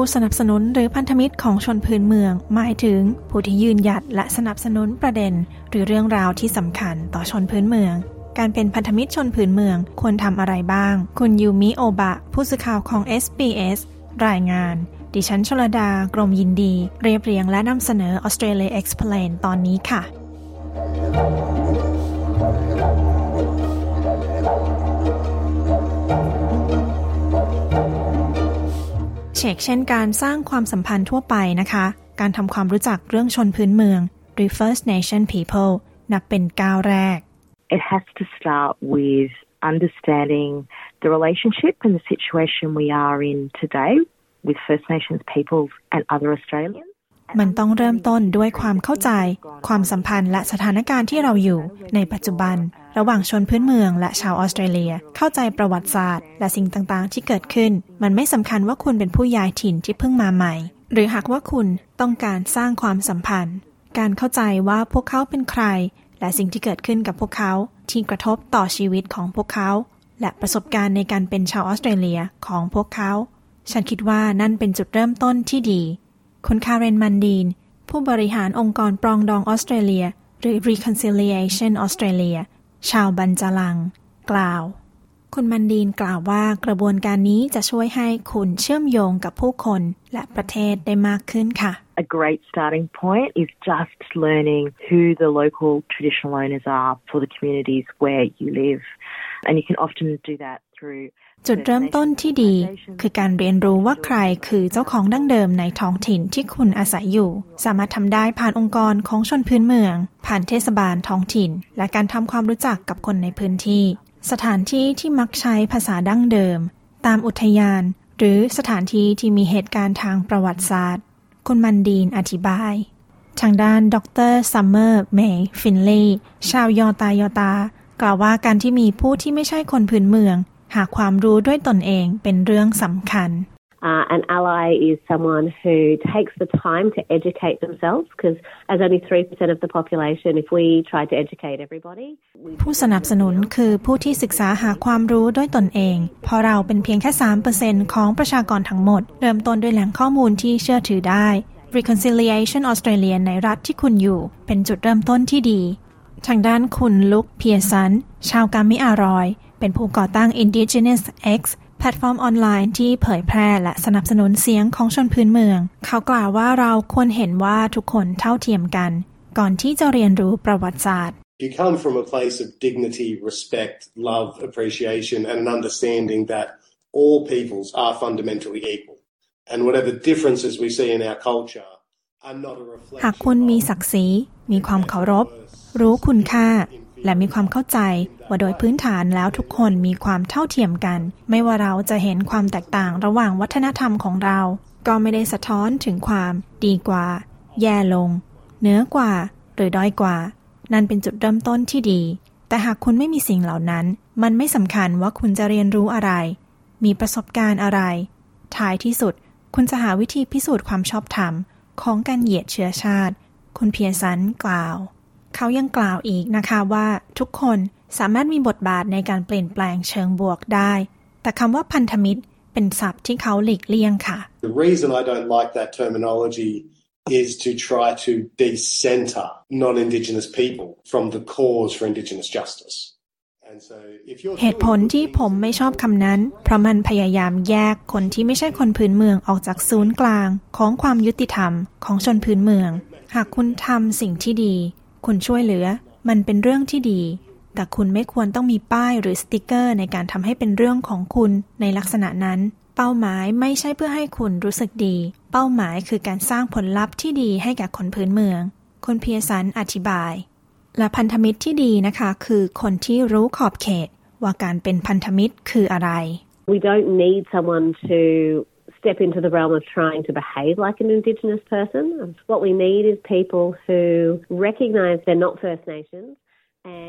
ผู้สนับสนุนหรือพันธมิตรของชนพื้นเมือง หมายถึงผู้ที่ยืนหยัดและสนับสนุนประเด็น หรือเรื่องราวที่สำคัญต่อชนพื้นเมือง การเป็นพันธมิตรชนพื้นเมืองควรทำอะไรบ้าง คุณยูมิโอบะ ผู้สื่อข่าวของ SBS รายงาน ดิฉันชลดา กรมยินดี เรียบเรียงและนำเสนอ Australia Explain ตอนนี้ค่ะ เชกเช่นการสร้างความสัมพันธ์ทั่วไปนะคะ การทำความรู้จักเรื่องชนพื้นเมือง หรือ First Nation People นับเป็นก้าวแรก It has to start with understanding the relationship and the situation we are in today with First Nations peoples and other Australians. มันต้องเริ่มต้นด้วยความเข้าใจ ความสัมพันธ์และสถานการณ์ที่เราอยู่ ในปัจจุบัน ระหว่างชนพื้นเมืองและชาวออสเตรเลีย เข้าใจประวัติศาสตร์ และสิ่งต่างๆ ที่เกิดขึ้น มันไม่สำคัญว่าคุณเป็นผู้ย้ายถิ่นที่เพิ่งมาใหม่ หรือหากว่าคุณต้องการสร้างความสัมพันธ์ การเข้าใจว่าพวกเขาเป็นใคร และสิ่งที่เกิดขึ้นกับพวกเขา ที่กระทบต่อชีวิตของพวกเขา และประสบการณ์ในการเป็นชาวออสเตรเลียของพวกเขา ฉันคิดว่านั่นเป็นจุดเริ่มต้นที่ดี คุณคาเรนมันดีน ผู้บริหารองค์กรปรองดองออสเตรเลีย หรือ Reconciliation Australia ชาวบันจลัง กล่าว คุณมันดีนกล่าวว่ากระบวนการนี้จะช่วยให้คุณเชื่อมโยงกับผู้คนและประเทศได้มากขึ้นค่ะ A great starting point is just learning who the local traditional owners are for the communities where you live. And you can often do that through จุดเริ่มต้นที่ดี คือการเรียนรู้ว่าใครคือเจ้าของดั้งเดิมในท้องถิ่นที่คุณอาศัยอยู่ สามารถทำได้ผ่านองค์กรของชนพื้นเมือง ผ่านเทศบาลท้องถิ่น และการทำความรู้จักกับคนในพื้นที่ สถานที่ที่มักใช้ภาษาดั้งเดิม ตามอุทยาน หรือสถานที่ที่มีเหตุการณ์ทางประวัติศาสตร์ คุณมันดีนอธิบาย ทางด้านดรซัมเมอร์เมย์ฟินลีย์ชาวยอตายอตา กล่าวว่าการที่มีผู้ที่ไม่ใช่คนพื้นเมือง หาความรู้ด้วยตนเองเป็นเรื่องสำคัญ Uh, an ally is someone who takes the time to educate themselves because as only 3% of the population, if we tried to educate everybody... ผู้สนับสนุนคือผู้ที่ศึกษาหาความรู้ด้วยตนเอง เพราะเราเป็นเพียงแค่ 3%ของประชากรทั้งหมด เริ่มต้นด้วยแหล่งข้อมูลที่เชื่อถือได้ Reconciliation Australia ในรัฐที่คุณอยู่ เป็นจุดเริ่มต้นที่ดี ทางด้านคุณลุกเพียสัน ชาวกามิอารอย เป็นผู้ก่อตั้ง Indigenous X แพลตฟอร์มออนไลน์ที่เผยแพร่และสนับสนุนเสียงของชนพื้นเมือง เขากล่าวว่าเราควรเห็นว่าทุกคนเท่าเทียมกัน ก่อนที่จะเรียนรู้ประวัติศาสตร์ You come from a place of dignity, respect, love, appreciation, and an understanding that all peoples are fundamentally equal. And whatever differences we see in our culture are not a reflection หากคุณมีศักดิ์ศรี มีความเคารพ รู้คุณค่า และมีความเข้าใจว่าโดยพื้นฐานแล้วทุกคนมีความเท่าเทียมกัน ไม่ว่าเราจะเห็นความแตกต่างระหว่างวัฒนธรรมของเรา ก็ไม่ได้สะท้อนถึงความดีกว่า แย่ลง เหนือกว่า หรือด้อยกว่า นั่นเป็นจุดเริ่มต้นที่ดี แต่หากคุณไม่มีสิ่งเหล่านั้น มันไม่สำคัญว่าคุณจะเรียนรู้อะไร มีประสบการณ์อะไร ท้ายที่สุด คุณจะหาวิธีพิสูจน์ความชอบธรรมของการเหยียดเชื้อชาติ คุณเพียสันกล่าว เขายังกล่าวอีกนะคะว่าทุกคนสามารถมีบทบาทในการเปลี่ยนแปลงเชิงบวกได้ แต่คำว่าพันธมิตรเป็นศัพท์ที่เขาหลีกเลี่ยงค่ะ The reason I don't like that terminology is to try to decenter non-Indigenous people from the cause for Indigenous justice. เหตุผลที่ผมไม่ชอบคำนั้น เพราะมันพยายามแยกคนที่ไม่ใช่คนพื้นเมืองออกจากศูนย์กลางของความยุติธรรมของชนพื้นเมือง หากคุณทำสิ่งที่ดี คุณช่วยเหลือ มันเป็นเรื่องที่ดี แต่คุณไม่ควรต้องมีป้ายหรือสติกเกอร์ในการทำให้เป็นเรื่องของคุณในลักษณะนั้น เป้าหมายไม่ใช่เพื่อให้คุณรู้สึกดี เป้าหมายคือการสร้างผลลัพธ์ที่ดีให้แก่คนพื้นเมืองคุณเพียสันอธิบาย และพันธมิตรที่ดีนะคะ คือคนที่รู้ขอบเขต ว่าการเป็นพันธมิตรคืออะไร We don't need someone to step into the realm of trying to behave like an Indigenous person. What we need is people who recognise they're not First Nations.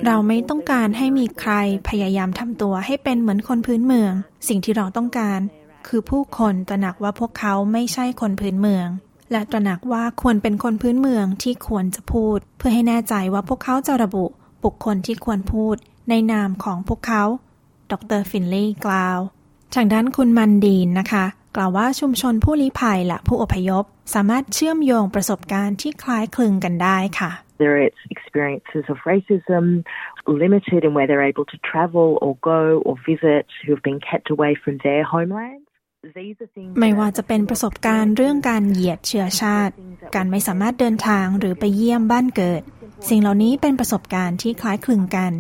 เราไม่ต้องการให้มีใครพยายามทำตัวให้เป็นเหมือนคนพื้นเมือง สิ่งที่เราต้องการ คือผู้คนตระหนักว่าพวกเขาไม่ใช่คนพื้นเมือง และตระหนักว่าควรเป็นคนพื้นเมืองที่ควรจะพูด เพื่อให้แน่ใจว่าพวกเขาจะระบุบุคคลที่ควรพูดในนามของพวกเขา ดรฟินลีย์กล่าว ทางด้านคุณมันดีนนะคะ กล่าวว่าชุมชนผู้ลี้ภัยและผู้อพยพ สามารถเชื่อมโยงประสบการณ์ที่คล้ายคลึงกันได้ค่ะ There are experiences of racism, limited in where they're able to travel or go or visit, who have been kept away from their homelands. ไม่ว่าจะเป็นประสบการณ์เรื่องการเหยียดเชื้อชาติ การไม่สามารถเดินทางหรือไปเยี่ยมบ้านเกิด สิ่งเหล่านี้เป็นประสบการณ์ที่คล้ายคลึงกัน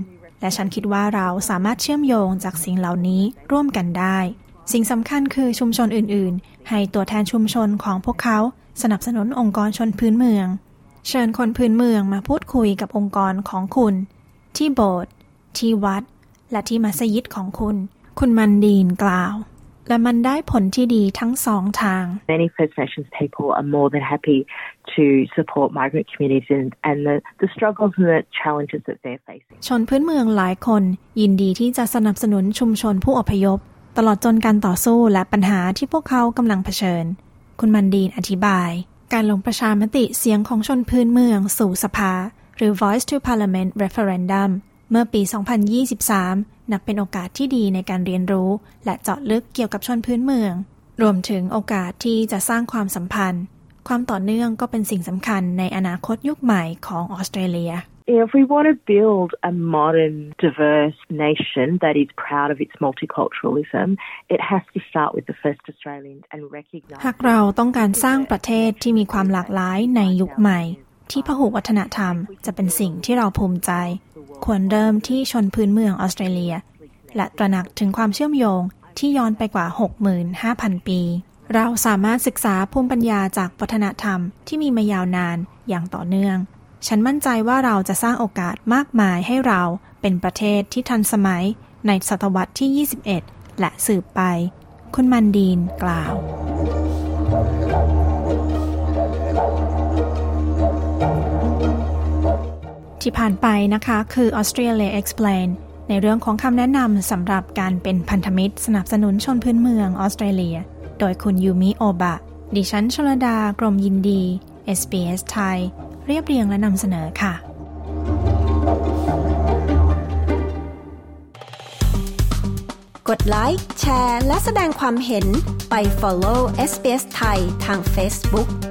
และฉันคิดว่าเราสามารถเชื่อมโยงจากสิ่งเหล่านี้ร่วมกันได้ สิ่งสำคัญคือชุมชนอื่น ๆ ให้ตัวแทนชุมชนของพวกเขาสนับสนุนองค์กรชนพื้นเมือง เชิญคนพื้นเมืองมาพูดคุยกับองค์กรของคุณ ที่โบสถ์ที่วัด และที่มัสยิดของคุณ คุณมันดีนกล่าว และมันได้ผลที่ดีทั้งสองทาง Many First Nations people are more than happy to support migrant communities and, and the, the struggles and the challenges that they're facing. ชนพื้นเมืองหลายคนยินดีที่จะสนับสนุนชุมชนผู้อพยพ ตลอดจนการต่อสู้และปัญหาที่พวกเขากำลังเผชิญ คุณมันดีนอธิบาย การลงประชามติเสียงของชนพื้นเมืองสู่สภา หรือ Voice to Parliament Referendum เมื่อปี 2023 นับเป็นโอกาสที่ดีในการเรียนรู้ และเจาะลึกเกี่ยวกับชนพื้นเมือง รวมถึงโอกาสที่จะสร้างความสัมพันธ์ ความต่อเนื่องก็เป็นสิ่งสำคัญในอนาคตยุคใหม่ของออสเตรเลีย If we want to build a modern, diverse nation that is proud of its multiculturalism, it has to start with the first Australians and recognise. หากเราต้องการสร้างประเทศที่มีความหลากหลายในยุคใหม่ ที่พหุวัฒนธรรมจะเป็นสิ่งที่เราภูมิใจ ควรเริ่มที่ชนพื้นเมืองออสเตรเลีย และตระหนักถึงความเชื่อมโยงที่ย้อนไปกว่า 65,000 ปี เราสามารถศึกษาภูมิปัญญาจากวัฒนธรรมที่มีมายาวนานอย่างต่อเนื่อง ฉันมั่นใจว่าเราจะสร้างโอกาสมากมายให้เราเป็นประเทศที่ทันสมัยในศตวรรษที่ 21 และสืบไป คุณมันดีนกล่าว ที่ผ่านไปนะคะคือ Australia Explain ในเรื่องของคำแนะนำสำหรับการเป็นพันธมิตรสนับสนุนชนพื้นเมืองออสเตรเลีย โดยคุณยูมิโอบะ ดิฉันชลดา กรมยินดี SBS ไทย เรียบเรียงและนำเสนอค่ะ กดไลค์แชร์ และแสดงความเห็นไป follow SBS ไทยทาง Facebook